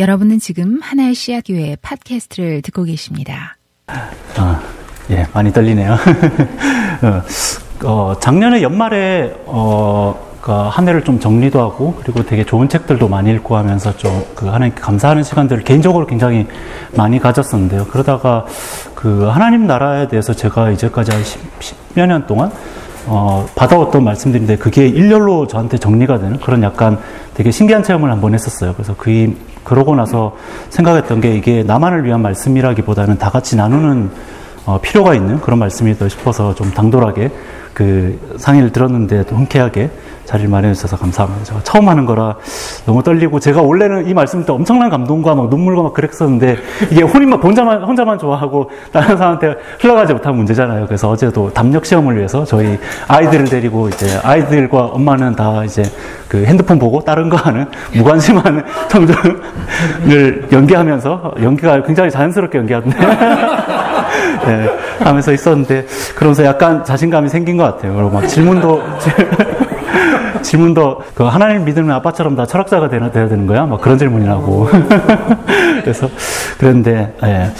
여러분은 지금 하나의 씨앗 교회 팟캐스트를 듣고 계십니다. 아, 예, 많이 떨리네요. 어, 어, 작년에 연말에 어, 그한 해를 좀 정리도 하고 그리고 되게 좋은 책들도 많이 읽고 하면서 좀 그 하나님께 감사하는 시간들을 개인적으로 굉장히 많이 가졌었는데요. 그러다가 그 하나님 나라에 대해서 제가 이제까지 한 10, 여년 동안 어, 받아왔던 말씀들인데 그게 일렬로 저한테 정리가 되는 그런 약간 되게 신기한 체험을 한번 했었어요. 그래서 그, 그러고 나서 생각했던 게 이게 나만을 위한 말씀이라기보다는 다 같이 나누는 어, 필요가 있는 그런 말씀이다 싶어서 좀 당돌하게 그 상의를 들었는데 또 흔쾌하게 자리를 마련해 주셔서 감사합니다. 제가 처음 하는 거라 너무 떨리고 제가 원래는 이 말씀 때 엄청난 감동과 막 눈물과 막 그랬었는데 이게 혼인만 혼자만 혼자만 좋아하고 다른 사람한테 흘러가지 못한 문제잖아요. 그래서 어제도 담력 시험을 위해서 저희 아이들을 데리고 이제 아이들과 엄마는 다 이제 그 핸드폰 보고 다른 거 하는 무관심한 청중을 연기하면서 연기가 굉장히 자연스럽게 연기하던데 네, 하면서 있었는데 그러면서 약간 자신감이 생긴 것 같아요. 그리고 막 질문도 질문도 그 하나님 믿는 아빠처럼 다 철학자가 되나 돼야 되는 거야? 막 그런 질문이라고. 그래서 그런데 예,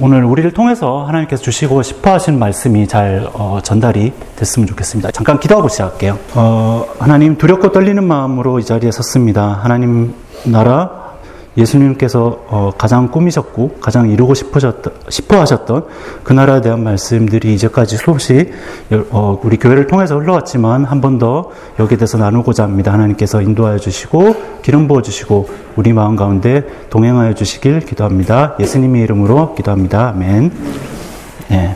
오늘 우리를 통해서 하나님께서 주시고 싶어 하신 말씀이 잘 어, 전달이 됐으면 좋겠습니다. 잠깐 기도하고 시작할게요. 어, 하나님 두렵고 떨리는 마음으로 이 자리에 섰습니다. 하나님 나라 예수님께서 어, 가장 꾸미셨고 가장 이루고 싶어 하셨던 그 나라에 대한 말씀들이 이제까지 수없이 어, 우리 교회를 통해서 흘러왔지만 한 번 더 여기에 대해서 나누고자 합니다. 하나님께서 인도하여 주시고 기름 부어 주시고 우리 마음 가운데 동행하여 주시길 기도합니다. 예수님의 이름으로 기도합니다. 아멘. 예.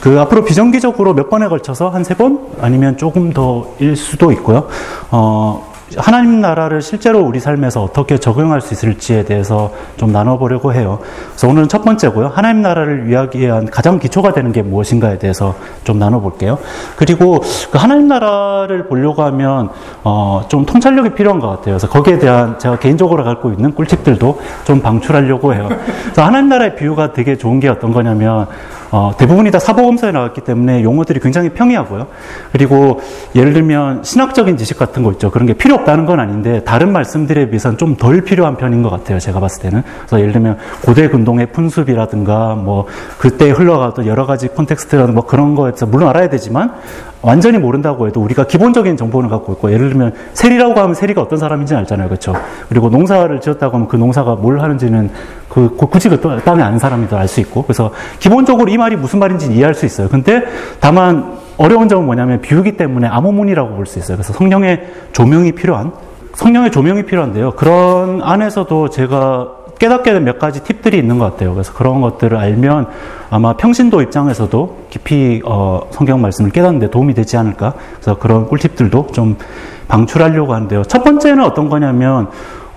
그 앞으로 비정기적으로 몇 번에 걸쳐서 한 세 번 아니면 조금 더일 수도 있고요. 어, 하나님 나라를 실제로 우리 삶에서 어떻게 적용할 수 있을지에 대해서 좀 나눠보려고 해요. 그래서 오늘은 첫 번째고요. 하나님 나라를 위한 가장 기초가 되는 게 무엇인가에 대해서 좀 나눠볼게요. 그리고 그 하나님 나라를 보려고 하면 어, 좀 통찰력이 필요한 것 같아요. 그래서 거기에 대한 제가 개인적으로 갖고 있는 꿀팁들도 좀 방출하려고 해요. 그래서 하나님 나라의 비유가 되게 좋은 게 어떤 거냐면 어, 대부분이 다 사보검서에 나왔기 때문에 용어들이 굉장히 평이하고요. 그리고 예를 들면 신학적인 지식 같은 거 있죠. 그런 게 필요 없다는 건 아닌데 다른 말씀들에 비해서는 좀 덜 필요한 편인 것 같아요. 제가 봤을 때는. 그래서 예를 들면 고대 근동의 풍습이라든가 뭐 그때 흘러가던 여러 가지 콘텍스트라든가 뭐 그런 거에서 물론 알아야 되지만 완전히 모른다고 해도 우리가 기본적인 정보는 갖고 있고 예를 들면 세리라고 하면 세리가 어떤 사람인지는 알잖아요. 그렇죠? 그리고 농사를 지었다고 하면 그 농사가 뭘 하는지는 그 굳이 그 땅에 아는 사람이더 알수 있고 그래서 기본적으로 이 말이 무슨 말인지 이해할 수 있어요. 근데 다만 어려운 점은 뭐냐면 비유기 때문에 암호문이라고 볼 수 있어요. 그래서 성령의 조명이 필요한 성령의 조명이 필요한데요. 그런 안에서도 제가 깨닫게 된 몇 가지 팁들이 있는 것 같아요. 그래서 그런 것들을 알면 아마 평신도 입장에서도 깊이 어, 성경 말씀을 깨닫는 데 도움이 되지 않을까. 그래서 그런 꿀팁들도 좀 방출하려고 하는데요. 첫 번째는 어떤 거냐면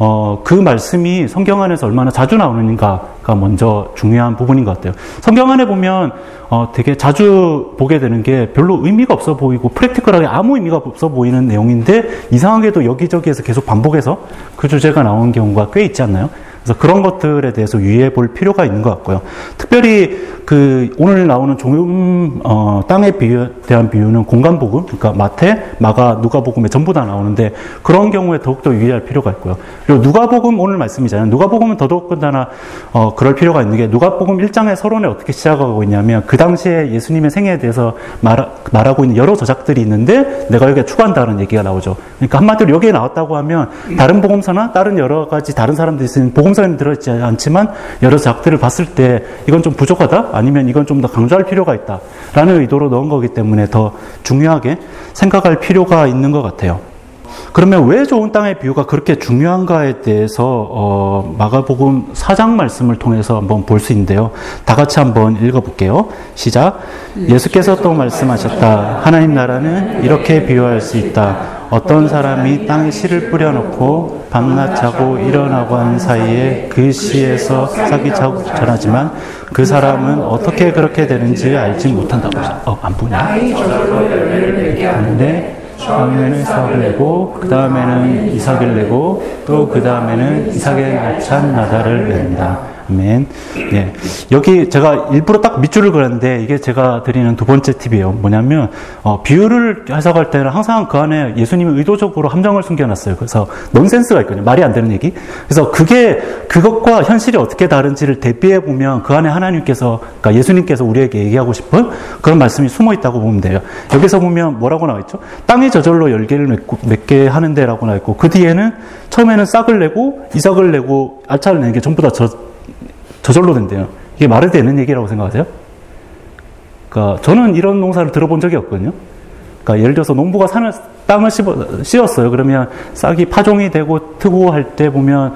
어, 그 말씀이 성경 안에서 얼마나 자주 나오는가가 먼저 중요한 부분인 것 같아요. 성경 안에 보면 어, 되게 자주 보게 되는 게 별로 의미가 없어 보이고 프랙티컬하게 아무 의미가 없어 보이는 내용인데 이상하게도 여기저기에서 계속 반복해서 그 주제가 나오는 경우가 꽤 있지 않나요? 그래서 그런 것들에 대해서 유의해 볼 필요가 있는 것 같고요. 특별히 그 오늘 나오는 종음 어, 땅에 비유, 대한 비유는 공간 복음, 그러니까 마태, 마가, 누가복음에 전부 다 나오는데 그런 경우에 더욱더 유의할 필요가 있고요. 그리고 누가복음 오늘 말씀이잖아요. 누가복음은 더더욱더나 어, 그럴 필요가 있는 게 누가복음 1장의 서론에 어떻게 시작하고 있냐면 그 당시에 예수님의 생애에 대해서 말, 말하고 있는 여러 저작들이 있는데 내가 여기에 추가한다는 얘기가 나오죠. 그러니까 한마디로 여기에 나왔다고 하면 다른 복음서나 다른 여러 가지 다른 사람들이 쓰는 복음 복음서에는 들어있지 않지만 여러 작들을 봤을 때 이건 좀 부족하다 아니면 이건 좀 더 강조할 필요가 있다 라는 의도로 넣은 거기 때문에 더 중요하게 생각할 필요가 있는 것 같아요. 그러면 왜 좋은 땅의 비유가 그렇게 중요한가에 대해서 어, 마가복음 4장 말씀을 통해서 한번 볼 수 있는데요. 다 같이 한번 읽어볼게요. 시작. 예수께서 또 말씀하셨다. 하나님 나라는 이렇게 비유할 수 있다. 어떤 사람이 땅에 씨를 뿌려놓고 밤낮 자고 일어나고 하는 사이에 그 씨에서 싹이 자고 자라지만 그 사람은 어떻게 그렇게 되는지 알지 못한다고. 어, 안 보냐? 근데 처음에는 이삭을 내고 그 다음에는 이삭을 내고 또 그 다음에는 이삭의 야찬 나다를 낸다. 아멘. 예. 여기 제가 일부러 딱 밑줄을 그렸는데 이게 제가 드리는 두 번째 팁이에요. 뭐냐면, 어, 비유를 해석할 때는 항상 그 안에 예수님이 의도적으로 함정을 숨겨놨어요. 그래서 넌센스가 있거든요. 말이 안 되는 얘기. 그래서 그게, 그것과 현실이 어떻게 다른지를 대비해 보면 그 안에 하나님께서, 그러니까 예수님께서 우리에게 얘기하고 싶은 그런 말씀이 숨어 있다고 보면 돼요. 여기서 보면 뭐라고 나와 있죠? 땅이 저절로 열개를 맺게 하는데라고 나와 있고, 그 뒤에는 처음에는 싹을 내고, 이삭을 내고, 알차를 내는 게 전부 다 저, 저절로 된대요. 이게 말이 되는 얘기라고 생각하세요? 그러니까 저는 이런 농사를 들어본 적이 없거든요. 그러니까 예를 들어서 농부가 산을 땅을 씌웠어요. 그러면 싹이 파종이 되고 트고 할때 보면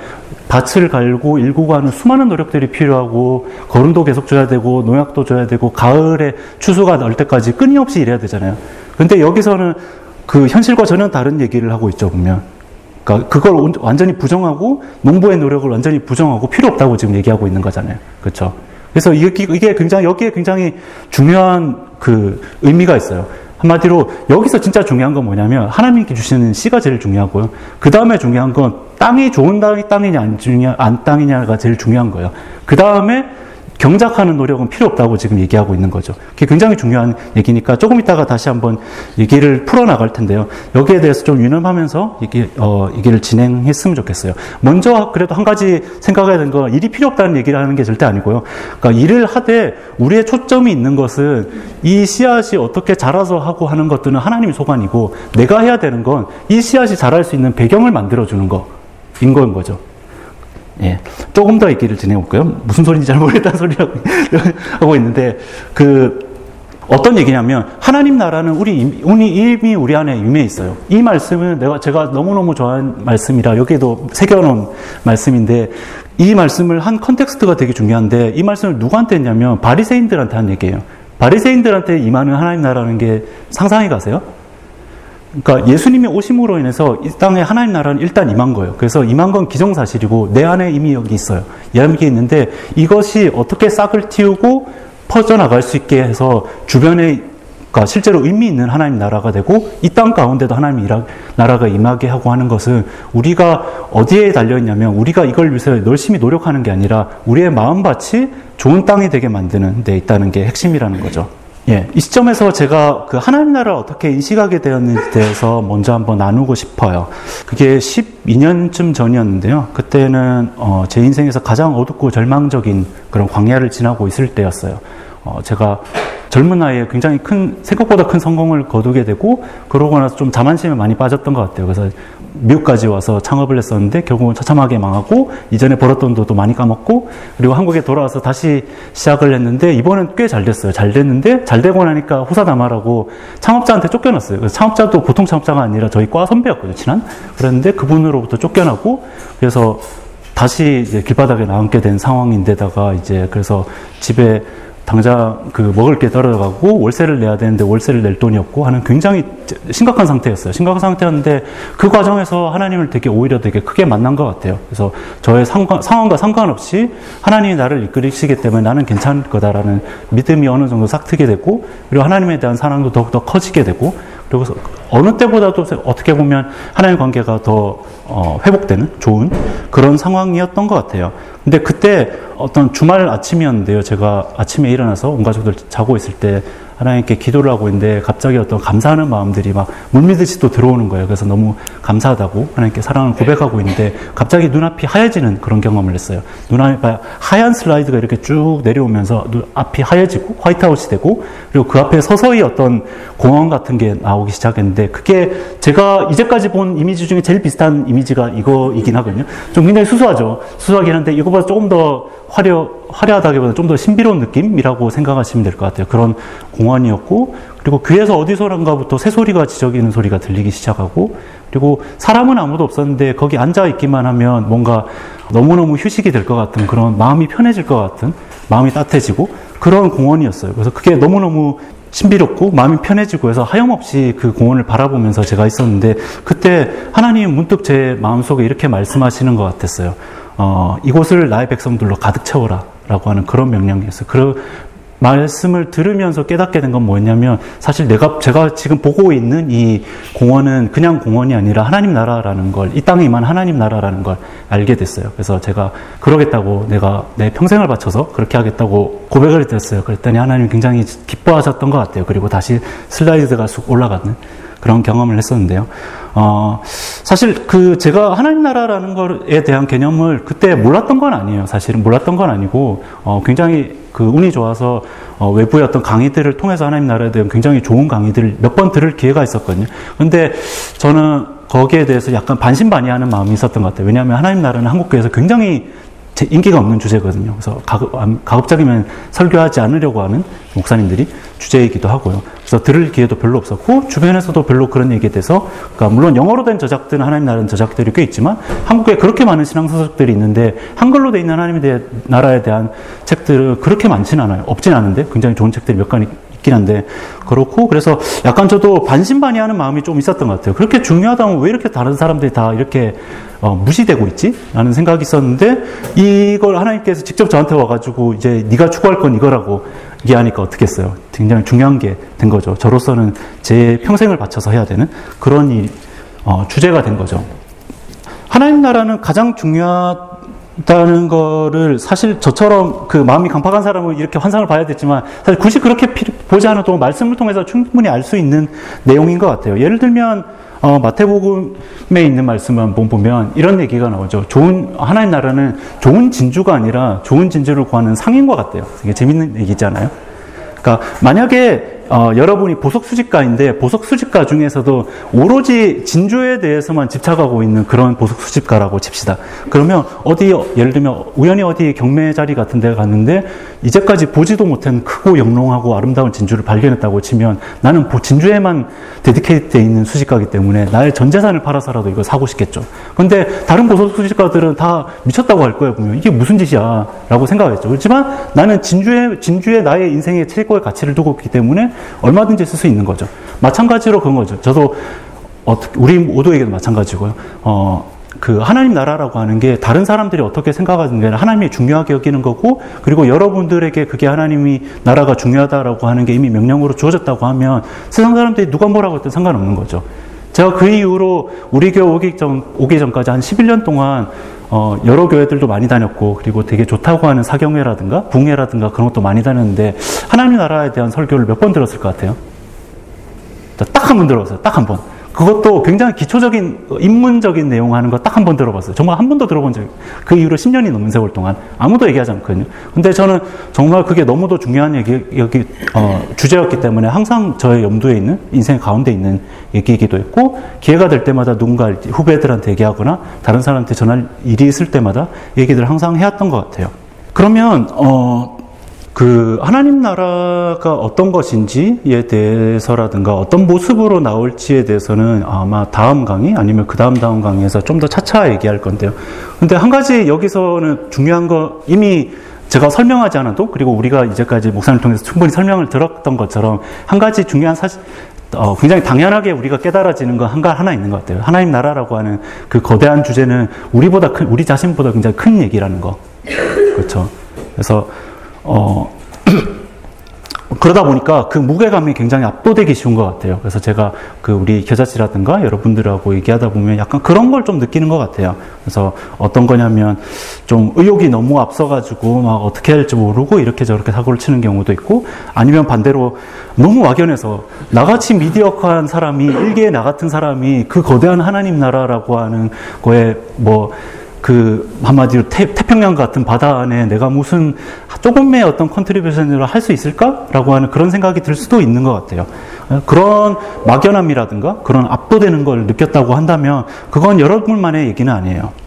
밭을 갈고 일구고 하는 수많은 노력들이 필요하고 거름도 계속 줘야 되고 농약도 줘야 되고 가을에 추수가 날 때까지 끊임없이 일해야 되잖아요. 근데 여기서는 그 현실과 전혀 다른 얘기를 하고 있죠, 보면. 그러니까 그걸 완전히 부정하고 농부의 노력을 완전히 부정하고 필요 없다고 지금 얘기하고 있는 거잖아요. 그렇죠? 그래서 이게 굉장히 여기에 굉장히 중요한 그 의미가 있어요. 한마디로 여기서 진짜 중요한 건 뭐냐면 하나님께 주시는 씨가 제일 중요하고요. 그 다음에 중요한 건 땅이 좋은 땅이 땅이냐 안 땅이냐가 제일 중요한 거예요. 그 다음에 경작하는 노력은 필요 없다고 지금 얘기하고 있는 거죠. 그게 굉장히 중요한 얘기니까 조금 이따가 다시 한번 얘기를 풀어나갈 텐데요. 여기에 대해서 좀 유념하면서 얘기, 어, 얘기를 진행했으면 좋겠어요. 먼저 그래도 한 가지 생각해야 되는 건 일이 필요 없다는 얘기를 하는 게 절대 아니고요. 그러니까 일을 하되 우리의 초점이 있는 것은 이 씨앗이 어떻게 자라서 하고 하는 것들은 하나님의 소관이고 내가 해야 되는 건 이 씨앗이 자랄 수 있는 배경을 만들어주는 거인 거인 거죠. 예. 조금 더 얘기를 진행해볼까요? 무슨 소리인지 잘 모르겠다는 소리라고 하고 있는데, 그, 어떤 얘기냐면, 하나님 나라는 우리, 우리 이미 우리 안에 임해 있어요. 이 말씀은 내가, 제가 너무너무 좋아하는 말씀이라 여기에도 새겨놓은 말씀인데, 이 말씀을 한 context가 되게 중요한데, 이 말씀을 누구한테 했냐면, 바리새인들한테 한 얘기예요. 바리새인들한테 임하는 하나님 나라는 게 상상이 가세요? 그러니까 예수님이 오심으로 인해서 이 땅에 하나님 나라는 일단 임한 거예요. 그래서 임한 건 기정사실이고 내 안에 이미 여기 있어요. 여기 있는데 이것이 어떻게 싹을 틔우고 퍼져나갈 수 있게 해서 주변에 그러니까 실제로 의미 있는 하나님 나라가 되고 이 땅 가운데도 하나님 나라가 임하게 하고 하는 것은 우리가 어디에 달려 있냐면 우리가 이걸 위해서 열심히 노력하는 게 아니라 우리의 마음밭이 좋은 땅이 되게 만드는 데 있다는 게 핵심이라는 거죠. 예, 이 시점에서 제가 그 하나님 나라를 어떻게 인식하게 되었는지에 대해서 먼저 한번 나누고 싶어요. 그게 12년쯤 전이었는데요. 그때는 어, 제 인생에서 가장 어둡고 절망적인 그런 광야를 지나고 있을 때였어요. 어, 제가 젊은 나이에 굉장히 큰 생각보다 큰 성공을 거두게 되고 그러고 나서 좀 자만심에 많이 빠졌던 것 같아요. 그래서 미국까지 와서 창업을 했었는데 결국은 처참하게 망하고 이전에 벌었던 돈도 많이 까먹고 그리고 한국에 돌아와서 다시 시작을 했는데 이번엔 꽤 잘 됐어요. 잘 됐는데 잘 되고 나니까 호사다마라고 창업자한테 쫓겨났어요. 그래서 창업자도 보통 창업자가 아니라 저희 과 선배였거든요. 친한. 그랬는데 그분으로부터 쫓겨나고 그래서 다시 이제 길바닥에 나앉게 된 상황인데다가 이제 그래서 집에 당장 그 먹을 게 떨어져가고 월세를 내야 되는데 월세를 낼 돈이 없고 하는 굉장히 심각한 상태였어요. 심각한 상태였는데 그 과정에서 하나님을 되게 오히려 되게 크게 만난 것 같아요. 그래서 저의 상관, 상황과 상관없이 하나님이 나를 이끌으시기 때문에 나는 괜찮을 거다라는 믿음이 어느 정도 싹 트게 되고 그리고 하나님에 대한 사랑도 더욱더 커지게 되고 그리고 어느 때보다도 어떻게 보면 하나님 관계가 더 어, 회복되는 좋은 그런 상황이었던 것 같아요. 근데 그때 어떤 주말 아침이었는데요. 제가 아침에 일어나서 온 가족들 자고 있을 때 하나님께 기도를 하고 있는데 갑자기 어떤 감사하는 마음들이 막 물밀듯이 또 들어오는 거예요. 그래서 너무 감사하다고 하나님께 사랑을 고백하고 있는데 갑자기 눈앞이 하얘지는 그런 경험을 했어요. 눈앞에 하얀 슬라이드가 이렇게 쭉 내려오면서 눈앞이 하얘지고 화이트아웃이 되고 그리고 그 앞에 서서히 어떤 공원 같은 게 나오기 시작했는데 그게 제가 이제까지 본 이미지 중에 제일 비슷한 이미지가 이거이긴 하거든요. 좀 굉장히 수수하죠. 수수하긴 한데 이거보다 조금 더 화려, 화려하다기보다 좀 더 신비로운 느낌이라고 생각하시면 될 것 같아요. 그런 공원이었고, 그리고 귀에서 어디서란가부터 새소리가 지저귀는 소리가 들리기 시작하고, 그리고 사람은 아무도 없었는데 거기 앉아 있기만 하면 뭔가 너무너무 휴식이 될 것 같은 그런 마음이 편해질 것 같은 마음이 따뜻해지고 그런 공원이었어요. 그래서 그게 너무너무 신비롭고 마음이 편해지고 해서 하염없이 그 공원을 바라보면서 제가 있었는데 그때 하나님 문득 제 마음속에 이렇게 말씀하시는 것 같았어요. 어, 이곳을 나의 백성들로 가득 채워라. 라고 하는 그런 명령이었어요. 그, 말씀을 들으면서 깨닫게 된 건 뭐였냐면 사실 내가 제가 지금 보고 있는 이 공원은 그냥 공원이 아니라 하나님 나라라는 걸 이 땅에 임한 하나님 나라라는 걸 알게 됐어요. 그래서 제가 그러겠다고 내가 내 평생을 바쳐서 그렇게 하겠다고 고백을 드렸어요. 그랬더니 하나님 굉장히 기뻐하셨던 것 같아요. 그리고 다시 슬라이드가 쑥 올라가는 그런 경험을 했었는데요. 어, 사실 그 제가 하나님 나라라는 것에 대한 개념을 그때 몰랐던 건 아니에요. 사실은 몰랐던 건 아니고 어, 굉장히 그 운이 좋아서 어, 외부의 어떤 강의들을 통해서 하나님 나라에 대한 굉장히 좋은 강의들을 몇 번 들을 기회가 있었거든요. 근데 저는 거기에 대해서 약간 반신반의하는 마음이 있었던 것 같아요. 왜냐하면 하나님 나라는 한국교회에서 굉장히 인기가 없는 주제거든요. 그래서 가급, 가급 적이면 설교하지 않으려고 하는 목사님들이 주제이기도 하고요. 그래서 들을 기회도 별로 없었고 주변에서도 별로 그런 얘기에 대해서 그러니까 물론 영어로 된 저작들은 하나님 나라는 저작들이 꽤 있지만 한국에 그렇게 많은 신앙 서적들이 있는데 한글로 돼 있는 하나님에 대한 나라에 대한 책들은 그렇게 많지는 않아요. 없진 않은데 굉장히 좋은 책들이 몇 권 있긴 한데 그렇고 그래서 약간 저도 반신반의하는 마음이 좀 있었던 것 같아요. 그렇게 중요하다면 왜 이렇게 다른 사람들이 다 이렇게 어, 무시되고 있지? 라는 생각이 있었는데 이걸 하나님께서 직접 저한테 와가지고 이제 네가 추구할 건 이거라고 얘기하니까 어떻겠어요? 굉장히 중요한 게 된 거죠. 저로서는 제 평생을 바쳐서 해야 되는 그런 이 어, 주제가 된 거죠. 하나님 나라는 가장 중요 하다는 거를 사실 저처럼 그 마음이 강팍한 사람은 이렇게 환상을 봐야 됐지만 사실 굳이 그렇게 보지 않아도 말씀을 통해서 충분히 알 수 있는 내용인 것 같아요. 예를 들면 어, 마태복음에 있는 말씀을 보면 이런 얘기가 나오죠. 좋은 하나님 나라는 좋은 진주가 아니라 좋은 진주를 구하는 상인과 같대요. 이게 재밌는 얘기잖아요. 그러니까 만약에 어, 여러분이 보석 수집가인데 보석 수집가 중에서도 오로지 진주에 대해서만 집착하고 있는 그런 보석 수집가라고 칩시다. 그러면 어디 예를 들면 우연히 어디 경매 자리 같은 데 갔는데 이제까지 보지도 못한 크고 영롱하고 아름다운 진주를 발견했다고 치면 나는 진주에만 데디케이트돼 있는 수집가기 때문에 나의 전 재산을 팔아서라도 이거 사고 싶겠죠. 근데 다른 보석 수집가들은 다 미쳤다고 할 거예요. 보면 이게 무슨 짓이야라고 생각하겠죠. 그렇지만 나는 진주에 진주에 나의 인생의 최고의 가치를 두고 있기 때문에 얼마든지 쓸 수 있는 거죠. 마찬가지로 그런 거죠. 저도 우리 모두에게도 마찬가지고요. 어, 그 하나님 나라라고 하는 게 다른 사람들이 어떻게 생각하는 게 하나님이 중요하게 여기는 거고 그리고 여러분들에게 그게 하나님이 나라가 중요하다라고 하는 게 이미 명령으로 주어졌다고 하면 세상 사람들이 누가 뭐라고 했든 상관없는 거죠. 제가 그 이후로 우리 교회 오기 전, 오기 전까지 한 11년 동안 어, 여러 교회들도 많이 다녔고 그리고 되게 좋다고 하는 사경회라든가 붕회라든가 그런 것도 많이 다녔는데 하나님 나라에 대한 설교를 몇 번 들었을 것 같아요? 딱 한 번 들었어요. 딱 한 번. 그것도 굉장히 기초적인 입문적인 내용 하는 거 딱 한 번 들어봤어요. 정말 한 번도 들어본 적이 그 이후로 10년이 넘은 세월 동안 아무도 얘기하지 않거든요. 근데 저는 정말 그게 너무도 중요한 얘기 여기 어, 주제였기 때문에 항상 저의 염두에 있는 인생 가운데 있는 얘기이기도 했고 기회가 될 때마다 누군가 후배들한테 얘기하거나 다른 사람한테 전할 일이 있을 때마다 얘기들을 항상 해왔던 것 같아요. 그러면 어, 그 하나님 나라가 어떤 것인지에 대해서라든가 어떤 모습으로 나올지에 대해서는 아마 다음 강의 아니면 그 다음 다음 강의에서 좀 더 차차 얘기할 건데요. 근데 한 가지 여기서는 중요한 거 이미 제가 설명하지 않아도 그리고 우리가 이제까지 목사님 통해서 충분히 설명을 들었던 것처럼 한 가지 중요한 사실 어, 굉장히 당연하게 우리가 깨달아지는 거 한가 하나 있는 것 같아요. 하나님 나라라고 하는 그 거대한 주제는 우리보다 큰 우리 자신보다 굉장히 큰 얘기라는 거. 그렇죠. 그래서 어, 그러다 보니까 그 무게감이 굉장히 압도되기 쉬운 것 같아요. 그래서 제가 그 우리 겨자씨라든가 여러분들하고 얘기하다 보면 약간 그런 걸 좀 느끼는 것 같아요. 그래서 어떤 거냐면 좀 의욕이 너무 앞서가지고 막 어떻게 할지 모르고 이렇게 저렇게 사고를 치는 경우도 있고 아니면 반대로 너무 막연해서 나같이 mediocre한 사람이 일개의 나 같은 사람이 그 거대한 하나님 나라라고 하는 거에 뭐 그 한마디로 태, 평양 같은 바다 안에 내가 무슨 조금의 어떤 contribution으로 할 수 있을까라고 하는 그런 생각이 들 수도 있는 것 같아요. 그런 막연함이라든가 그런 압도되는 걸 느꼈다고 한다면 그건 여러분만의 얘기는 아니에요.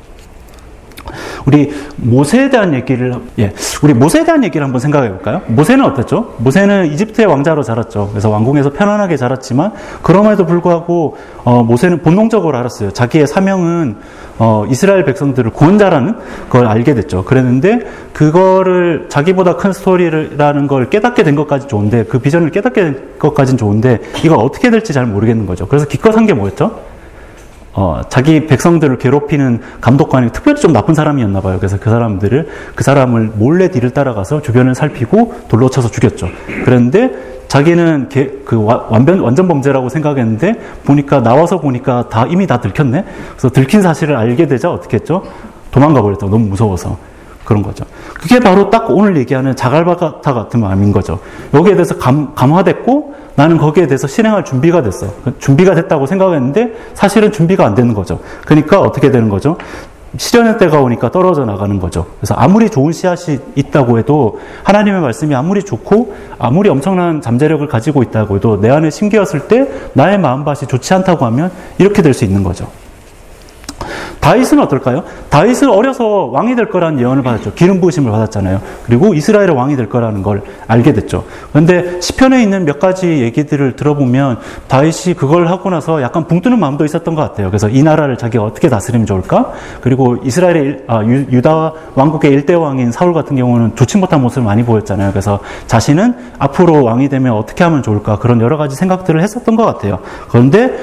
우리 모세에 대한 얘기를 예, 우리 모세에 대한 얘기를 한번 생각해 볼까요? 모세는 어땠죠? 모세는 이집트의 왕자로 자랐죠. 그래서 왕궁에서 편안하게 자랐지만 그럼에도 불구하고 어, 모세는 본능적으로 알았어요. 자기의 사명은 어, 이스라엘 백성들을 구원자라는 걸 알게 됐죠. 그랬는데 그거를 자기보다 큰 스토리라는 걸 깨닫게 된 것까지 좋은데 그 비전을 깨닫게 된 것까지는 좋은데 이걸 어떻게 될지 잘 모르겠는 거죠. 그래서 기껏 한 게 뭐였죠? 어, 자기 백성들을 괴롭히는 감독관이 특별히 좀 나쁜 사람이었나 봐요. 그래서 그 사람들을 그 사람을 몰래 뒤를 따라가서 주변을 살피고 돌로 쳐서 죽였죠. 그런데 자기는 개, 그 완전 완전 범죄라고 생각했는데 보니까 나와서 보니까 다 이미 다 들켰네. 그래서 들킨 사실을 알게 되자 어떻게 했죠? 도망가 버렸다. 너무 무서워서. 그런 거죠. 그게 바로 딱 오늘 얘기하는 자갈바타 같은 마음인 거죠. 여기에 대해서 감, 감화됐고 나는 거기에 대해서 실행할 준비가 됐어. 준비가 됐다고 생각했는데 사실은 준비가 안 되는 거죠. 그러니까 어떻게 되는 거죠? 시련의 때가 오니까 떨어져 나가는 거죠. 그래서 아무리 좋은 씨앗이 있다고 해도 하나님의 말씀이 아무리 좋고 아무리 엄청난 잠재력을 가지고 있다고 해도 내 안에 심기었을 때 나의 마음밭이 좋지 않다고 하면 이렇게 될 수 있는 거죠. 다윗은 어떨까요? 다윗은 어려서 왕이 될 거라는 예언을 받았죠. 기름 부으심을 받았잖아요. 그리고 이스라엘의 왕이 될 거라는 걸 알게 됐죠. 그런데 시편에 있는 몇 가지 얘기들을 들어보면 다윗이 그걸 하고 나서 약간 붕 뜨는 마음도 있었던 것 같아요. 그래서 이 나라를 자기가 어떻게 다스리면 좋을까? 그리고 이스라엘의 아, 유다 왕국의 일대 왕인 사울 같은 경우는 좋지 못한 모습을 많이 보였잖아요. 그래서 자신은 앞으로 왕이 되면 어떻게 하면 좋을까? 그런 여러 가지 생각들을 했었던 것 같아요. 그런데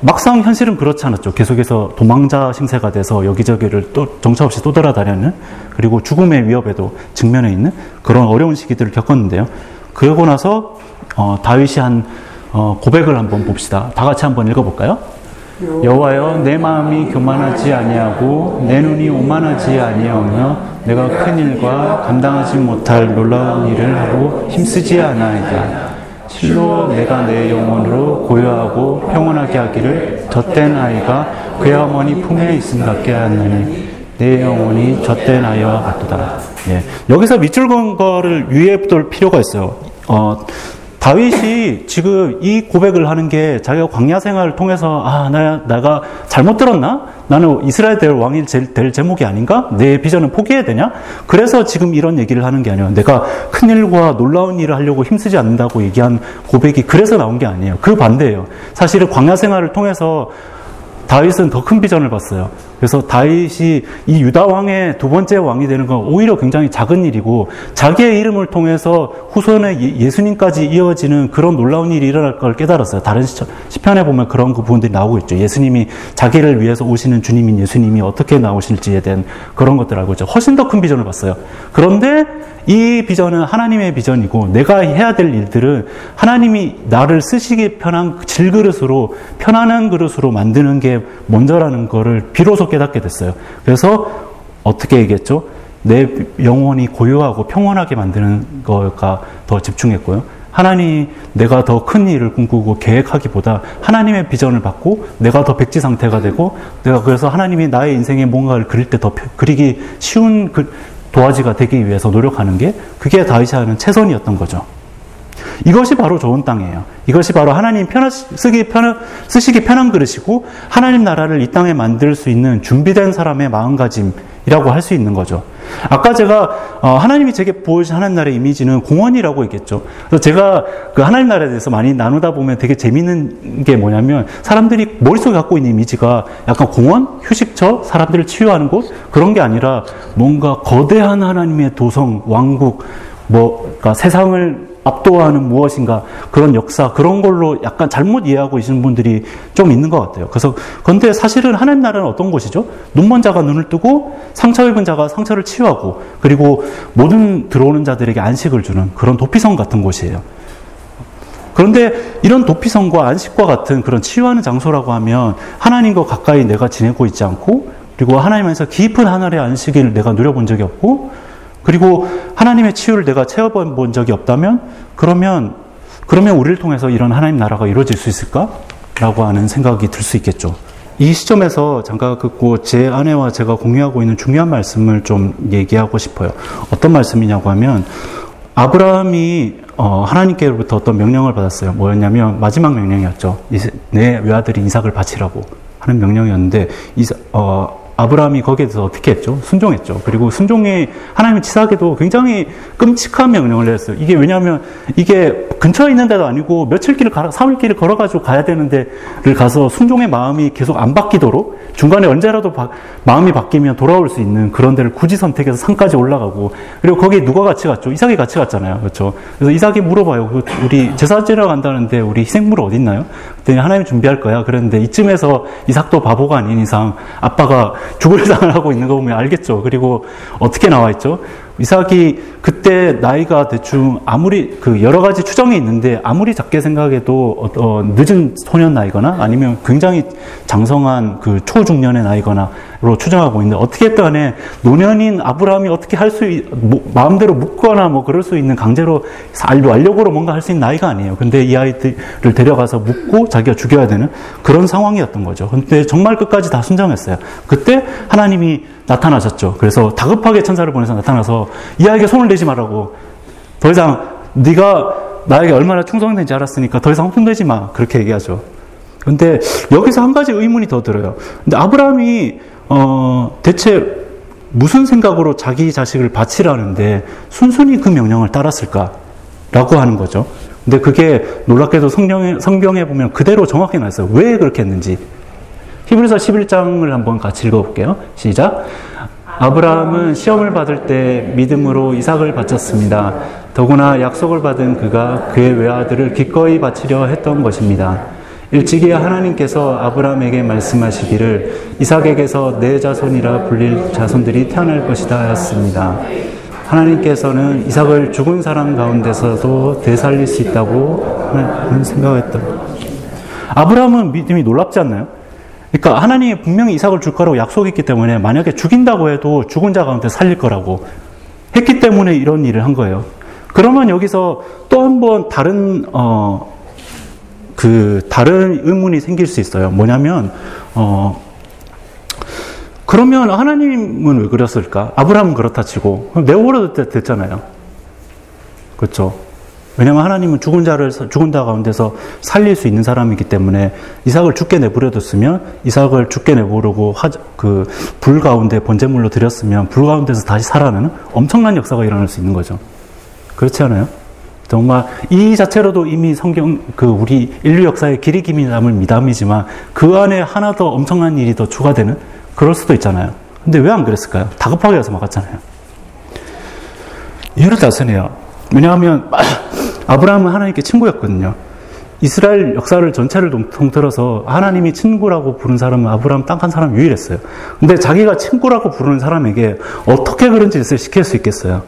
막상 현실은 그렇지 않았죠. 계속해서 도망자 신세가 돼서 여기저기를 또 정처 없이 또 돌아다니는 그리고 죽음의 위협에도 직면해 있는 그런 어려운 시기들을 겪었는데요. 그러고 나서 어, 다윗이 한 어, 고백을 한번 봅시다. 다 같이 한번 읽어볼까요? 여호와여 내 마음이 교만하지 아니하고 내 눈이 오만하지 아니하며 내가 큰 일과 감당하지 못할 놀라운 일을 하고 힘쓰지 않아이다. 실로 내가 내 영혼으로 고요하고 평온하게 하기를 젖된 아이가 그의 어머니 품에 있음 같게 하느니 내 영혼이 젖된 아이와 같도다. 예. 여기서 밑줄 건 거를 유의해 둘 필요가 있어요. 어, 다윗이 지금 이 고백을 하는 게 자기가 광야 생활을 통해서 아, 나, 내가 잘못 들었나? 나는 이스라엘 될 왕이 될 제목이 아닌가? 내 비전을 포기해야 되냐? 그래서 지금 이런 얘기를 하는 게 아니에요. 내가 큰 일과 놀라운 일을 하려고 힘쓰지 않는다고 얘기한 고백이 그래서 나온 게 아니에요. 그 반대예요. 사실은 광야 생활을 통해서 다윗은 더 큰 비전을 봤어요. 그래서 다윗이 이 유다 왕의 두 번째 왕이 되는 건 오히려 굉장히 작은 일이고 자기의 이름을 통해서 후손의 예, 예수님까지 이어지는 그런 놀라운 일이 일어날 걸 깨달았어요. 다른 시편에 보면 그런 그 부분들이 나오고 있죠. 예수님이 자기를 위해서 오시는 주님인 예수님이 어떻게 나오실지에 대한 그런 것들 알고 있죠. 훨씬 더 큰 비전을 봤어요. 그런데 이 비전은 하나님의 비전이고 내가 해야 될 일들은 하나님이 나를 쓰시기 편한 질그릇으로 편안한 그릇으로 만드는 게 먼저라는 거를 비로소 깨닫게 됐어요. 그래서 어떻게 얘기했죠? 내 영혼이 고요하고 평온하게 만드는 거가 더 집중했고요. 하나님 내가 더 큰 일을 꿈꾸고 계획하기보다 하나님의 비전을 받고 내가 더 백지 상태가 되고 내가 그래서 하나님이 나의 인생에 뭔가를 그릴 때 더 그리기 쉬운 그 도화지가 되기 위해서 노력하는 게 그게 다윗이 하는 최선이었던 거죠. 이것이 바로 좋은 땅이에요. 이것이 바로 하나님 편 쓰기 편 쓰시기 편한 그릇이고 하나님 나라를 이 땅에 만들 수 있는 준비된 사람의 마음가짐이라고 할 수 있는 거죠. 아까 제가 어, 하나님이 제게 보여주신 하나님 나라의 이미지는 공원이라고 얘기했죠. 그래서 제가 그 하나님 나라에 대해서 많이 나누다 보면 되게 재밌는 게 뭐냐면 사람들이 머릿속에 갖고 있는 이미지가 약간 공원, 휴식처, 사람들을 치유하는 곳 그런 게 아니라 뭔가 거대한 하나님의 도성, 왕국, 뭐 그러니까 세상을 압도하는 무엇인가 그런 역사 그런 걸로 약간 잘못 이해하고 계시는 분들이 좀 있는 것 같아요. 그래서 그런데 사실은 하나님 나라는 어떤 곳이죠? 눈먼 자가 눈을 뜨고 상처 입은 자가 상처를 치유하고 그리고 모든 들어오는 자들에게 안식을 주는 그런 도피성 같은 곳이에요. 그런데 이런 도피성과 안식과 같은 그런 치유하는 장소라고 하면 하나님과 가까이 내가 지내고 있지 않고 그리고 하나님에서 깊은 하늘의 안식을 내가 누려본 적이 없고 그리고 하나님의 치유를 내가 채워본 적이 없다면 그러면 그러면 우리를 통해서 이런 하나님 나라가 이루어질 수 있을까? 라고 하는 생각이 들 수 있겠죠. 이 시점에서 잠깐 듣고 제 아내와 제가 공유하고 있는 중요한 말씀을 좀 얘기하고 싶어요. 어떤 말씀이냐고 하면 아브라함이 어, 하나님께로부터 어떤 명령을 받았어요. 뭐였냐면 마지막 명령이었죠. 내 외아들이 이삭을 바치라고 하는 명령이었는데 이사, 어, 아브라함이 거기에 대해서 어떻게 했죠? 순종했죠. 그리고 순종이 하나님의 치사하게도 굉장히 끔찍한 명령을 내렸어요. 이게 왜냐하면 이게 근처에 있는 데도 아니고 며칠 길을, 3일 길을 걸어가지고 가야 되는 데를 가서 순종의 마음이 계속 안 바뀌도록 중간에 언제라도 바, 마음이 바뀌면 돌아올 수 있는 그런 데를 굳이 선택해서 산까지 올라가고 그리고 거기에 누가 같이 갔죠? 이삭이 같이 갔잖아요. 그렇죠? 그래서 이삭이 물어봐요. 그 우리 제사 지러 간다는데 우리 희생물 어디 있나요? 그랬더니 하나님 준비할 거야. 그랬는데 이쯤에서 이삭도 바보가 아닌 이상 아빠가 죽을 상을 하고 있는 거 보면 알겠죠. 그리고 어떻게 나와 있죠? 이삭이 그때 나이가 대충 아무리 그 여러 가지 추정이 있는데 아무리 작게 생각해도 어, 어, 늦은 소년 나이거나 아니면 굉장히 장성한 그 초중년의 나이거나로 추정하고 있는데 어떻게 간에 노년인 아브라함이 어떻게 할 수 뭐, 마음대로 묻거나 뭐 그럴 수 있는 강제로 완력으로 뭔가 할 수 있는 나이가 아니에요. 근데 이 아이들을 데려가서 묻고 자기가 죽여야 되는 그런 상황이었던 거죠. 근데 정말 끝까지 다 순정했어요. 그때 하나님이 나타나셨죠. 그래서 다급하게 천사를 보내서 나타나서 이 아이에게 손을 대지 말라고 더 이상 네가 나에게 얼마나 충성된지 알았으니까 더 이상 손대지 마 그렇게 얘기하죠. 근데 여기서 한 가지 의문이 더 들어요. 근데 아브라함이 어 대체 무슨 생각으로 자기 자식을 바치라는데 순순히 그 명령을 따랐을까라고 하는 거죠. 근데 그게 놀랍게도 성경에, 성경에 보면 그대로 정확히 나왔어요. 왜 그렇게 했는지. 히브리서 11장을 한번 같이 읽어볼게요. 시작. 아브라함은 시험을 받을 때 믿음으로 이삭을 바쳤습니다. 더구나 약속을 받은 그가 그의 외아들을 기꺼이 바치려 했던 것입니다. 일찍이 하나님께서 아브라함에게 말씀하시기를 이삭에게서 내 자손이라 불릴 자손들이 태어날 것이다 하였습니다. 하나님께서는 이삭을 죽은 사람 가운데서도 되살릴 수 있다고 생각했다. 아브라함은 믿음이 놀랍지 않나요? 그러니까 하나님이 분명히 이삭을 줄 거라고 약속했기 때문에 만약에 죽인다고 해도 죽은 자 가운데 살릴 거라고 했기 때문에 이런 일을 한 거예요. 그러면 여기서 또 한 번 다른 어, 그 다른 의문이 생길 수 있어요. 뭐냐면 어, 그러면 하나님은 왜 그랬을까? 아브라함은 그렇다 치고 내버려 됐잖아요. 그렇죠. 왜냐하면 하나님은 죽은 자를 죽은 자 가운데서 살릴 수 있는 사람이기 때문에 이삭을 죽게 내버려뒀으면 이삭을 죽게 내버리고 그불 가운데 번제물로 드렸으면 불 가운데서 다시 살아나는 엄청난 역사가 일어날 수 있는 거죠. 그렇지 않아요? 정말 이 자체로도 이미 성경 그 우리 인류 역사의 길이 김이 남을 미담이지만 그 안에 하나 더 엄청난 일이 더 추가되는 그럴 수도 있잖아요. 근데 왜 안 그랬을까요? 다급하게 해서 막았잖아요. 이유를 다스네요. 왜냐하면 아브라함은 하나님께 친구였거든요. 이스라엘 역사를 전체를 통틀어서 하나님이 친구라고 부른 사람은 아브라함 딱 한 사람 유일했어요. 근데 자기가 친구라고 부르는 사람에게 어떻게 그런 짓을 시킬 수 있겠어요?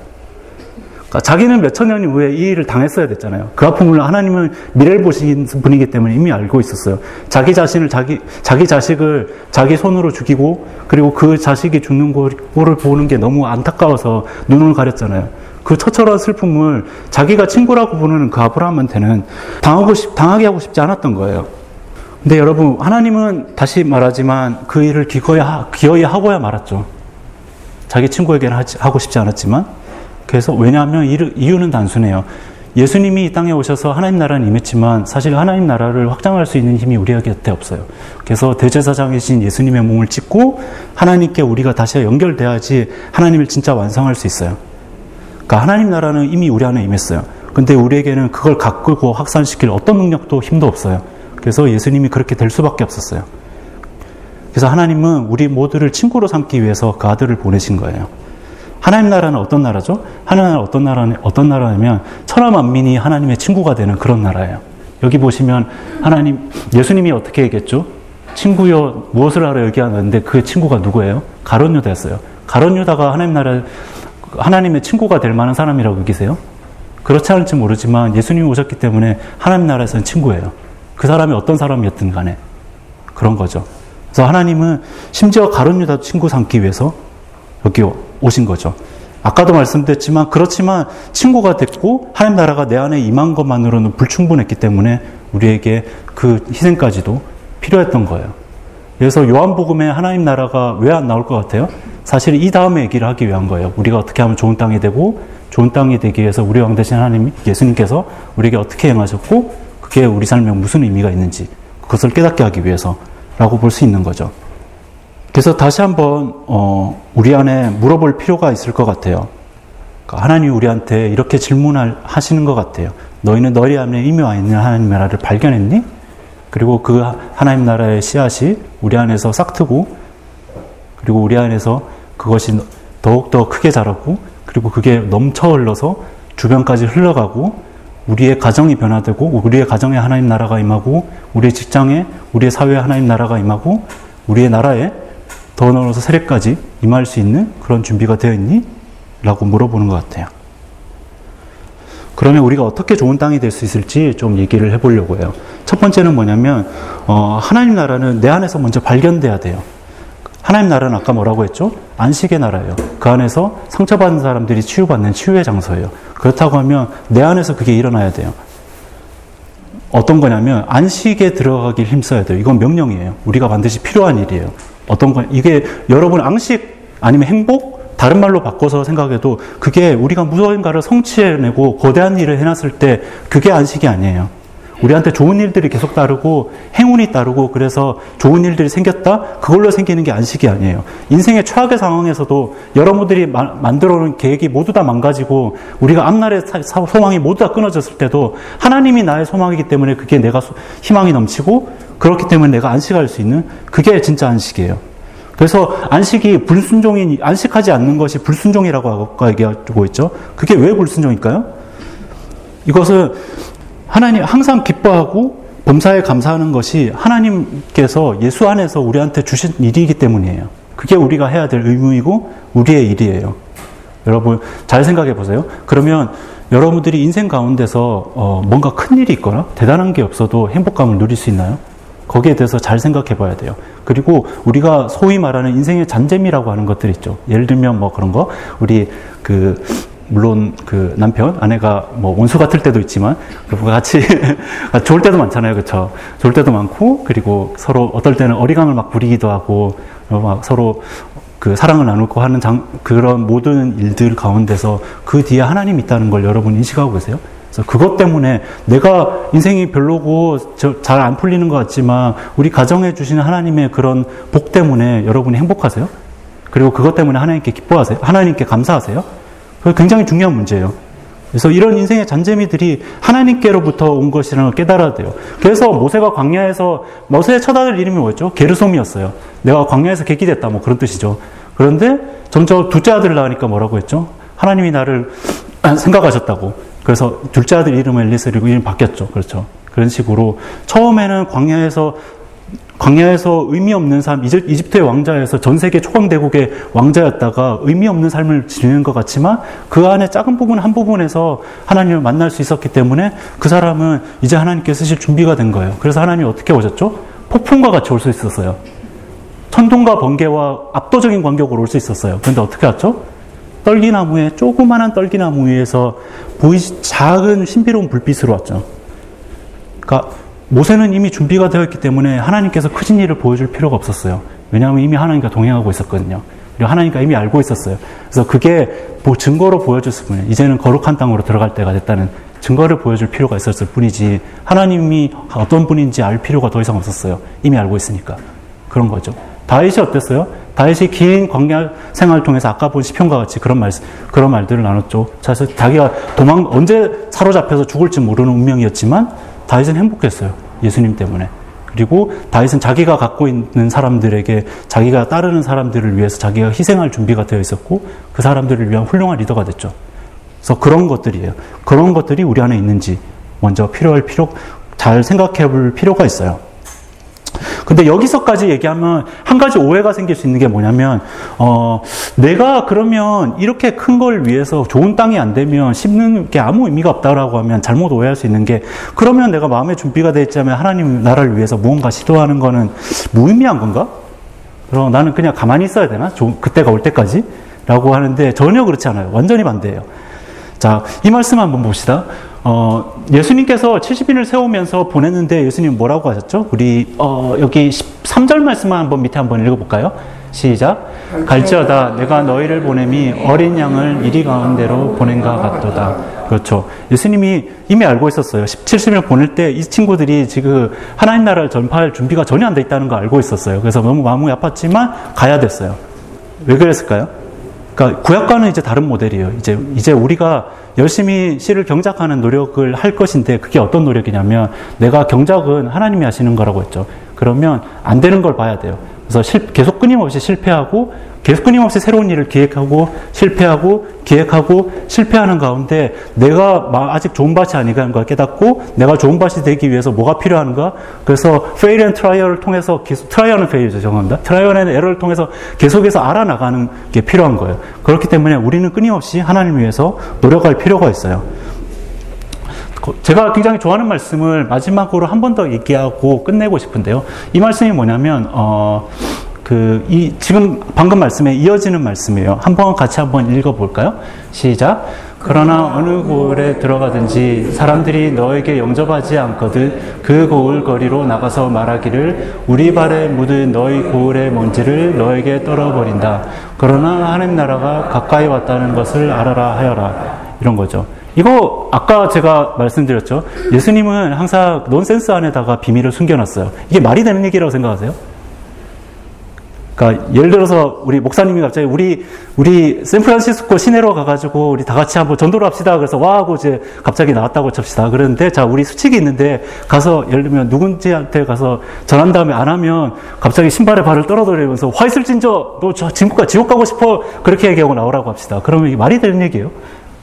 그러니까 자기는 몇천 년 후에 이 일을 당했어야 됐잖아요. 그 아픔을 하나님은 미래를 보신 분이기 때문에 이미 알고 있었어요. 자기 자신을 자기 자기 자식을 자기 손으로 죽이고 그리고 그 자식이 죽는 꼴을 보는 게 너무 안타까워서 눈을 가렸잖아요. 그 처처한 슬픔을 자기가 친구라고 부르는 그 아브라함한테는 당하고 싶, 당하게 하고 싶지 않았던 거예요. 근데 여러분, 하나님은 다시 말하지만 그 일을 기꺼이, 하, 기어이 하고야 말았죠. 자기 친구에게는 하고 싶지 않았지만. 그래서 왜냐하면 이유는 단순해요. 예수님이 이 땅에 오셔서 하나님 나라는 임했지만 사실 하나님 나라를 확장할 수 있는 힘이 우리 곁에 없어요. 그래서 대제사장이신 예수님의 몸을 찍고 하나님께 우리가 다시 연결돼야지 하나님을 진짜 완성할 수 있어요. 그러니까 하나님 나라는 이미 우리 안에 임했어요. 근데 우리에게는 그걸 가꾸고 확산시킬 어떤 능력도 힘도 없어요. 그래서 예수님이 그렇게 될 수밖에 없었어요. 그래서 하나님은 우리 모두를 친구로 삼기 위해서 그 아들을 보내신 거예요. 하나님 나라는 어떤 나라죠? 하나님 나라 어떤 나라는 어떤 나라냐면 천하 만민이 하나님의 친구가 되는 그런 나라예요. 여기 보시면 하나님 예수님이 어떻게 얘기했죠? 친구여 무엇을 하러 여기 왔는데 그 친구가 누구예요? 가론 유다였어요. 가론 유다가 하나님 나라 하나님의 친구가 될 만한 사람이라고 여기세요? 그렇지 않을지 모르지만 예수님이 오셨기 때문에 하나님 나라에서는 친구예요. 그 사람이 어떤 사람이었든 간에. 그런 거죠. 그래서 하나님은 심지어 가론 유다 친구 삼기 위해서 여기 오신 거죠. 아까도 말씀드렸지만 그렇지만 친구가 됐고 하나님 나라가 내 안에 임한 것만으로는 불충분했기 때문에 우리에게 그 희생까지도 필요했던 거예요. 그래서 요한복음에 하나님 나라가 왜 안 나올 것 같아요? 사실 이 다음에 얘기를 하기 위한 거예요. 우리가 어떻게 하면 좋은 땅이 되고 좋은 땅이 되기 위해서 우리 왕 대신 하나님 예수님께서 우리에게 어떻게 행하셨고 그게 우리 삶에 무슨 의미가 있는지 그것을 깨닫게 하기 위해서라고 볼 수 있는 거죠. 그래서 다시 한번 어, 우리 안에 물어볼 필요가 있을 것 같아요. 그러니까 하나님 우리한테 이렇게 질문을 하시는 것 같아요. 너희는 너희 안에 이미 와 있는 하나님 나라를 발견했니? 그리고 그 하나님 나라의 씨앗이 우리 안에서 싹트고 그리고 우리 안에서 그것이 더욱더 크게 자라고 그리고 그게 넘쳐 흘러서 주변까지 흘러가고 우리의 가정이 변화되고 우리의 가정에 하나님 나라가 임하고 우리의 직장에 우리의 사회에 하나님 나라가 임하고 우리의 나라에 더 넘어서 세례까지 임할 수 있는 그런 준비가 되어 있니? 라고 물어보는 것 같아요. 그러면 우리가 어떻게 좋은 땅이 될 수 있을지 좀 얘기를 해보려고 해요. 첫 번째는 뭐냐면, 어, 하나님 나라는 내 안에서 먼저 발견돼야 돼요. 하나님 나라는 아까 뭐라고 했죠? 안식의 나라예요. 그 안에서 상처받은 사람들이 치유받는 치유의 장소예요. 그렇다고 하면 내 안에서 그게 일어나야 돼요. 어떤 거냐면 안식에 들어가길 힘써야 돼요. 이건 명령이에요. 우리가 반드시 필요한 일이에요. 어떤 거 이게 여러분 안식 아니면 행복 다른 말로 바꿔서 생각해도 그게 우리가 무언가를 성취해내고 거대한 일을 해놨을 때 그게 안식이 아니에요. 우리한테 좋은 일들이 계속 따르고 행운이 따르고 그래서 좋은 일들이 생겼다 그걸로 생기는 게 안식이 아니에요. 인생의 최악의 상황에서도 여러분들이 마, 만들어 놓은 계획이 모두 다 망가지고 우리가 앞날의 사, 소망이 모두 다 끊어졌을 때도 하나님이 나의 소망이기 때문에 그게 내가 희망이 넘치고 그렇기 때문에 내가 안식할 수 있는 그게 진짜 안식이에요. 그래서 안식이 불순종이 안식하지 않는 것이 불순종이라고 얘기하고 있죠. 그게 왜 불순종일까요? 이것은 하나님 항상 기뻐하고 범사에 감사하는 것이 하나님께서 예수 안에서 우리한테 주신 일이기 때문이에요. 그게 우리가 해야 될 의무이고 우리의 일이에요. 여러분 잘 생각해 보세요. 그러면 여러분들이 인생 가운데서 어, 뭔가 큰 일이 있거나 대단한 게 없어도 행복감을 누릴 수 있나요? 거기에 대해서 잘 생각해 봐야 돼요. 그리고 우리가 소위 말하는 인생의 잔재미라고 하는 것들 있죠. 예를 들면 뭐 그런 거, 우리 그 물론 그 남편, 아내가 뭐 원수 같을 때도 있지만, 같이 좋을 때도 많잖아요. 그쵸? 좋을 때도 많고, 그리고 서로 어떨 때는 어리광을 막 부리기도 하고, 막 서로 그 사랑을 나누고 하는 장, 그런 모든 일들 가운데서 그 뒤에 하나님이 있다는 걸 여러분 인식하고 계세요? 그래서 그것 때문에 내가 인생이 별로고 잘 안 풀리는 것 같지만 우리 가정에 주시는 하나님의 그런 복 때문에 여러분이 행복하세요? 그리고 그것 때문에 하나님께 기뻐하세요? 하나님께 감사하세요? 그 굉장히 중요한 문제예요. 그래서 이런 인생의 잔재미들이 하나님께로부터 온 것이라는 걸 깨달아야 돼요. 그래서 모세가 광야에서 모세의 첫 아들 이름이 뭐였죠? 게르솜이었어요. 내가 광야에서 객기 됐다 뭐 그런 뜻이죠. 그런데 점점 둘째 아들을 낳으니까 뭐라고 했죠? 하나님이 나를 생각하셨다고. 그래서 둘째 아들 이름을 엘리스리고 이름 바뀌었죠. 그렇죠. 그런 식으로 처음에는 광야에서 광야에서 의미 없는 삶, 이집트의 왕자에서 전 세계 초강대국의 왕자였다가 의미 없는 삶을 지내는 것 같지만 그 안에 작은 부분 한 부분에서 하나님을 만날 수 있었기 때문에 그 사람은 이제 하나님께 쓰실 준비가 된 거예요. 그래서 하나님이 어떻게 오셨죠? 폭풍과 같이 올 수 있었어요. 천둥과 번개와 압도적인 광격으로 올 수 있었어요. 그런데 어떻게 왔죠? 떨기나무에 조그마한 떨기나무 위에서 보이지 작은 신비로운 불빛으로 왔죠. 그러니까 모세는 이미 준비가 되어 있기 때문에 하나님께서 크진 일을 보여줄 필요가 없었어요. 왜냐하면 이미 하나님과 동행하고 있었거든요. 그리고 하나님과 이미 알고 있었어요. 그래서 그게 뭐 증거로 보여줬을 뿐이에요. 이제는 거룩한 땅으로 들어갈 때가 됐다는 증거를 보여줄 필요가 있었을 뿐이지 하나님이 어떤 분인지 알 필요가 더 이상 없었어요. 이미 알고 있으니까. 그런 거죠. 다윗이 어땠어요? 다윗이 긴 광야 생활을 통해서 아까 본 시편과 같이 그런 말 그런 말들을 나눴죠. 사실 자기가 도망 언제 사로잡혀서 죽을지 모르는 운명이었지만 다윗은 행복했어요. 예수님 때문에. 그리고 다윗은 자기가 갖고 있는 사람들에게 자기가 따르는 사람들을 위해서 자기가 희생할 준비가 되어 있었고 그 사람들을 위한 훌륭한 리더가 됐죠. 그래서 그런 것들이에요. 그런 것들이 우리 안에 있는지 먼저 필요할 필요 잘 생각해 볼 필요가 있어요. 근데 여기서까지 얘기하면 한 가지 오해가 생길 수 있는 게 뭐냐면, 어, 내가 그러면 이렇게 큰 걸 위해서 좋은 땅이 안 되면 심는 게 아무 의미가 없다라고 하면 잘못 오해할 수 있는 게, 그러면 내가 마음의 준비가 되어 있자면 하나님 나라를 위해서 무언가 시도하는 거는 무의미한 건가? 그럼 나는 그냥 가만히 있어야 되나? 그때가 올 때까지? 라고 하는데 전혀 그렇지 않아요. 완전히 반대예요. 자, 이 말씀 한번 봅시다. 어, 예수님께서 70인을 세우면서 보냈는데 예수님 뭐라고 하셨죠? 우리 어, 여기 3절 말씀만 한번 밑에 한번 읽어볼까요? 시작. 갈지어다 내가 너희를 보냄이 어린 양을 이리 가운데로 보낸가 같도다. 그렇죠. 예수님이 이미 알고 있었어요. 70일 보낼 때 이 친구들이 지금 하나님 나라를 전파할 준비가 전혀 안 돼 있다는 걸 알고 있었어요. 그래서 너무 마음이 아팠지만 가야 됐어요. 왜 그랬을까요? 그러니까 구약과는 이제 다른 모델이에요. 이제 이제 우리가 열심히 씨를 경작하는 노력을 할 것인데 그게 어떤 노력이냐면 내가 경작은 하나님이 하시는 거라고 했죠. 그러면 안 되는 걸 봐야 돼요. 그래서 실, 계속 끊임없이 실패하고 계속 끊임없이 새로운 일을 기획하고 실패하고 기획하고 실패하는 가운데 내가 아직 좋은 밭이 아니라는 걸 깨닫고 내가 좋은 밭이 되기 위해서 뭐가 필요한가? 그래서 fail and trial을 통해서 계속 trial and fail이죠. 죄송합니다. trial and error를 통해서 계속해서 알아나가는 게 필요한 거예요. 그렇기 때문에 우리는 끊임없이 하나님을 위해서 노력할 필요가 있어요. 제가 굉장히 좋아하는 말씀을 마지막으로 한 번 더 얘기하고 끝내고 싶은데요. 이 말씀이 뭐냐면, 어, 그, 이, 지금 방금 말씀에 이어지는 말씀이에요. 한번 같이 한번 읽어볼까요? 시작. 그러나 어느 고을에 들어가든지 사람들이 너에게 영접하지 않거든 그 고을 거리로 나가서 말하기를 우리 발에 묻은 너희 고을의 먼지를 너희에게 떨어버린다. 그러나 하나님 나라가 가까이 왔다는 것을 알아라 하여라. 이런 거죠. 이거 아까 제가 말씀드렸죠. 예수님은 항상 논센스 안에다가 비밀을 숨겨놨어요. 이게 말이 되는 얘기라고 생각하세요? 그러니까 예를 들어서 우리 목사님이 갑자기 우리 우리 샌프란시스코 시내로 가가지고 우리 다 같이 한번 전도를 합시다. 그래서 와 하고 이제 갑자기 나왔다고 칩시다. 그런데 자 우리 수칙이 있는데 가서 예를 들면 누군지한테 가서 전한 다음에 안 하면 갑자기 신발에 발을 떨어뜨리면서 화 있을 진저 너 저 지옥 지옥 가고 싶어 그렇게 얘기하고 나오라고 합시다. 그러면 이게 말이 되는 얘기예요?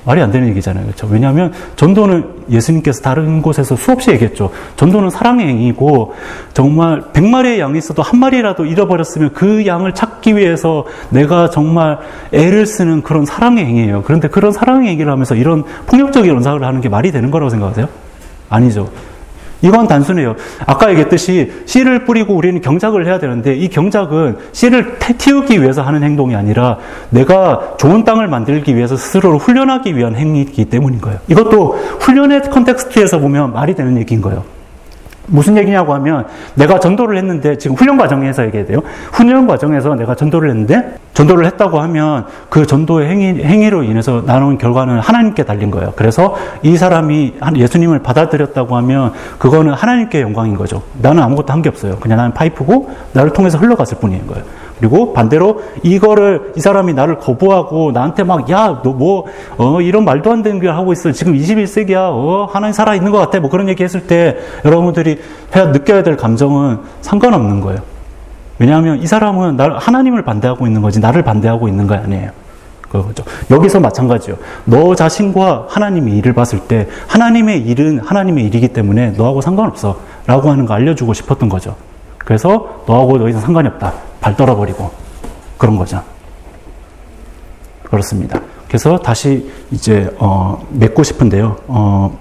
말이 안 되는 얘기잖아요. 그렇죠? 왜냐하면 전도는 예수님께서 다른 곳에서 수없이 얘기했죠. 전도는 사랑의 행위고 정말 100마리의 양이 있어도 한 마리라도 잃어버렸으면 그 양을 찾기 위해서 내가 정말 애를 쓰는 그런 사랑의 행위예요. 그런데 그런 사랑의 얘기를 하면서 이런 폭력적인 연상을 하는 게 말이 되는 거라고 생각하세요? 아니죠. 이건 단순해요. 아까 얘기했듯이 씨를 뿌리고 우리는 경작을 해야 되는데 이 경작은 씨를 틔우기 위해서 하는 행동이 아니라 내가 좋은 땅을 만들기 위해서 스스로를 훈련하기 위한 행위이기 때문인 거예요. 이것도 훈련의 컨텍스트에서 보면 말이 되는 얘기인 거예요. 무슨 얘기냐고 하면 내가 전도를 했는데 지금 훈련 과정에서 얘기해야 돼요. 훈련 과정에서 내가 전도를 했는데 전도를 했다고 하면 그 전도의 행위, 행위로 인해서 나오는 결과는 하나님께 달린 거예요. 그래서 이 사람이 예수님을 받아들였다고 하면 그거는 하나님께 영광인 거죠. 나는 아무것도 한 게 없어요. 그냥 나는 파이프고 나를 통해서 흘러갔을 뿐인 거예요. 그리고 반대로 이거를 이 사람이 나를 거부하고 나한테 막 야 너 뭐 어, 이런 말도 안 되는 걸 하고 있어 지금 21세기야 어, 하나님 살아 있는 것 같아 뭐 그런 얘기 했을 때 여러분들이 해야 느껴야 될 감정은 상관없는 거예요. 왜냐하면 이 사람은 나 하나님을 반대하고 있는 거지 나를 반대하고 있는 거 아니에요. 그거죠. 여기서 마찬가지요. 너 자신과 하나님의 일을 봤을 때 하나님의 일은 하나님의 일이기 때문에 너하고 상관없어 라고 하는 거 알려주고 싶었던 거죠. 그래서 너하고 더 이상 상관이 없다. 발 떨어버리고 그런 거죠. 그렇습니다. 그래서 다시 이제 어, 맺고 싶은데요. 어,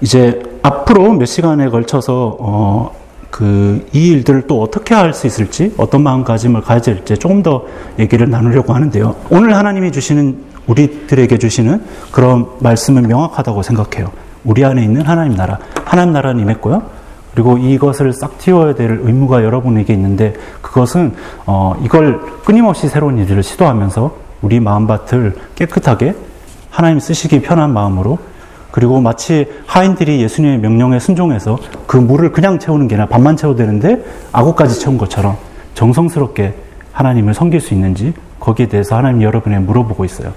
이제 앞으로 몇 시간에 걸쳐서 어, 그이 일들을 또 어떻게 할 수 있을지 어떤 마음가짐을 될지 조금 더 얘기를 나누려고 하는데요. 오늘 하나님이 주시는 우리들에게 주시는 그런 말씀은 명확하다고 생각해요. 우리 안에 있는 하나님 나라, 하나님 나라는 임했고요. 그리고 이것을 싹 틔워야 될 의무가 여러분에게 있는데 그것은 어, 이걸 끊임없이 새로운 일을 시도하면서 우리 마음밭을 깨끗하게 하나님 쓰시기 편한 마음으로 그리고 마치 하인들이 예수님의 명령에 순종해서 그 물을 그냥 채우는 게 아니라 반만 채워도 되는데 악어까지 채운 것처럼 정성스럽게 하나님을 섬길 수 있는지 거기에 대해서 하나님 여러분에 물어보고 있어요.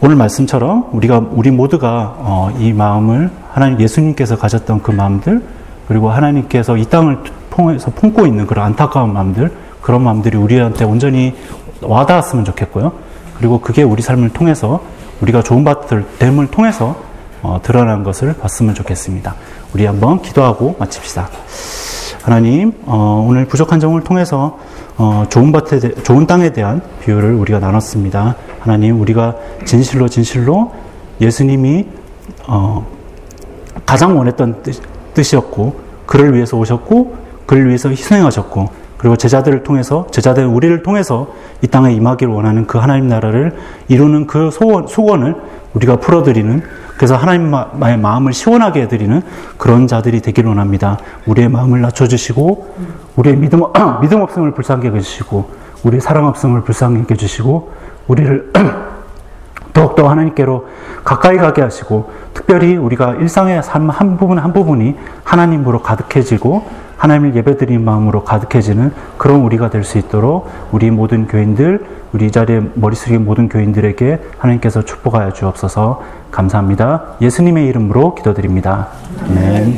오늘 말씀처럼 우리가 우리 모두가 어, 이 마음을 하나님 예수님께서 가졌던 그 마음들 그리고 하나님께서 이 땅을 통해서 품고 있는 그런 안타까운 마음들, 그런 마음들이 우리한테 온전히 와닿았으면 좋겠고요. 그리고 그게 우리 삶을 통해서 우리가 좋은 밭을 됨을 통해서 어, 드러난 것을 봤으면 좋겠습니다. 우리 한번 기도하고 마칩시다. 하나님, 어, 오늘 부족한 점을 통해서 어, 좋은 밭에 대, 좋은 땅에 대한 비유를 우리가 나눴습니다. 하나님, 우리가 진실로 진실로 예수님이 어, 가장 원했던 뜻, 뜻이었고 그를 위해서 오셨고 그를 위해서 희생하셨고 그리고 제자들을 통해서 제자들 우리를 통해서 이 땅에 임하기를 원하는 그 하나님 나라를 이루는 그 소원, 수건을 우리가 풀어드리는 그래서 하나님의 마음을 시원하게 해드리는 그런 자들이 되기를 원합니다. 우리의 마음을 낮춰주시고 우리의 믿음, 믿음 없음을 불쌍하게 해주시고 우리의 사랑 없음을 불쌍하게 해주시고 우리를 더욱더 하나님께로 가까이 가게 하시고 특별히 우리가 일상의 삶 한 부분 한 부분이 하나님으로 가득해지고 하나님을 예배드리는 마음으로 가득해지는 그런 우리가 될 수 있도록 우리 모든 교인들, 우리 이 자리에 머리 숙인 모든 교인들에게 하나님께서 축복하여 주옵소서 감사합니다. 예수님의 이름으로 기도드립니다. 아멘.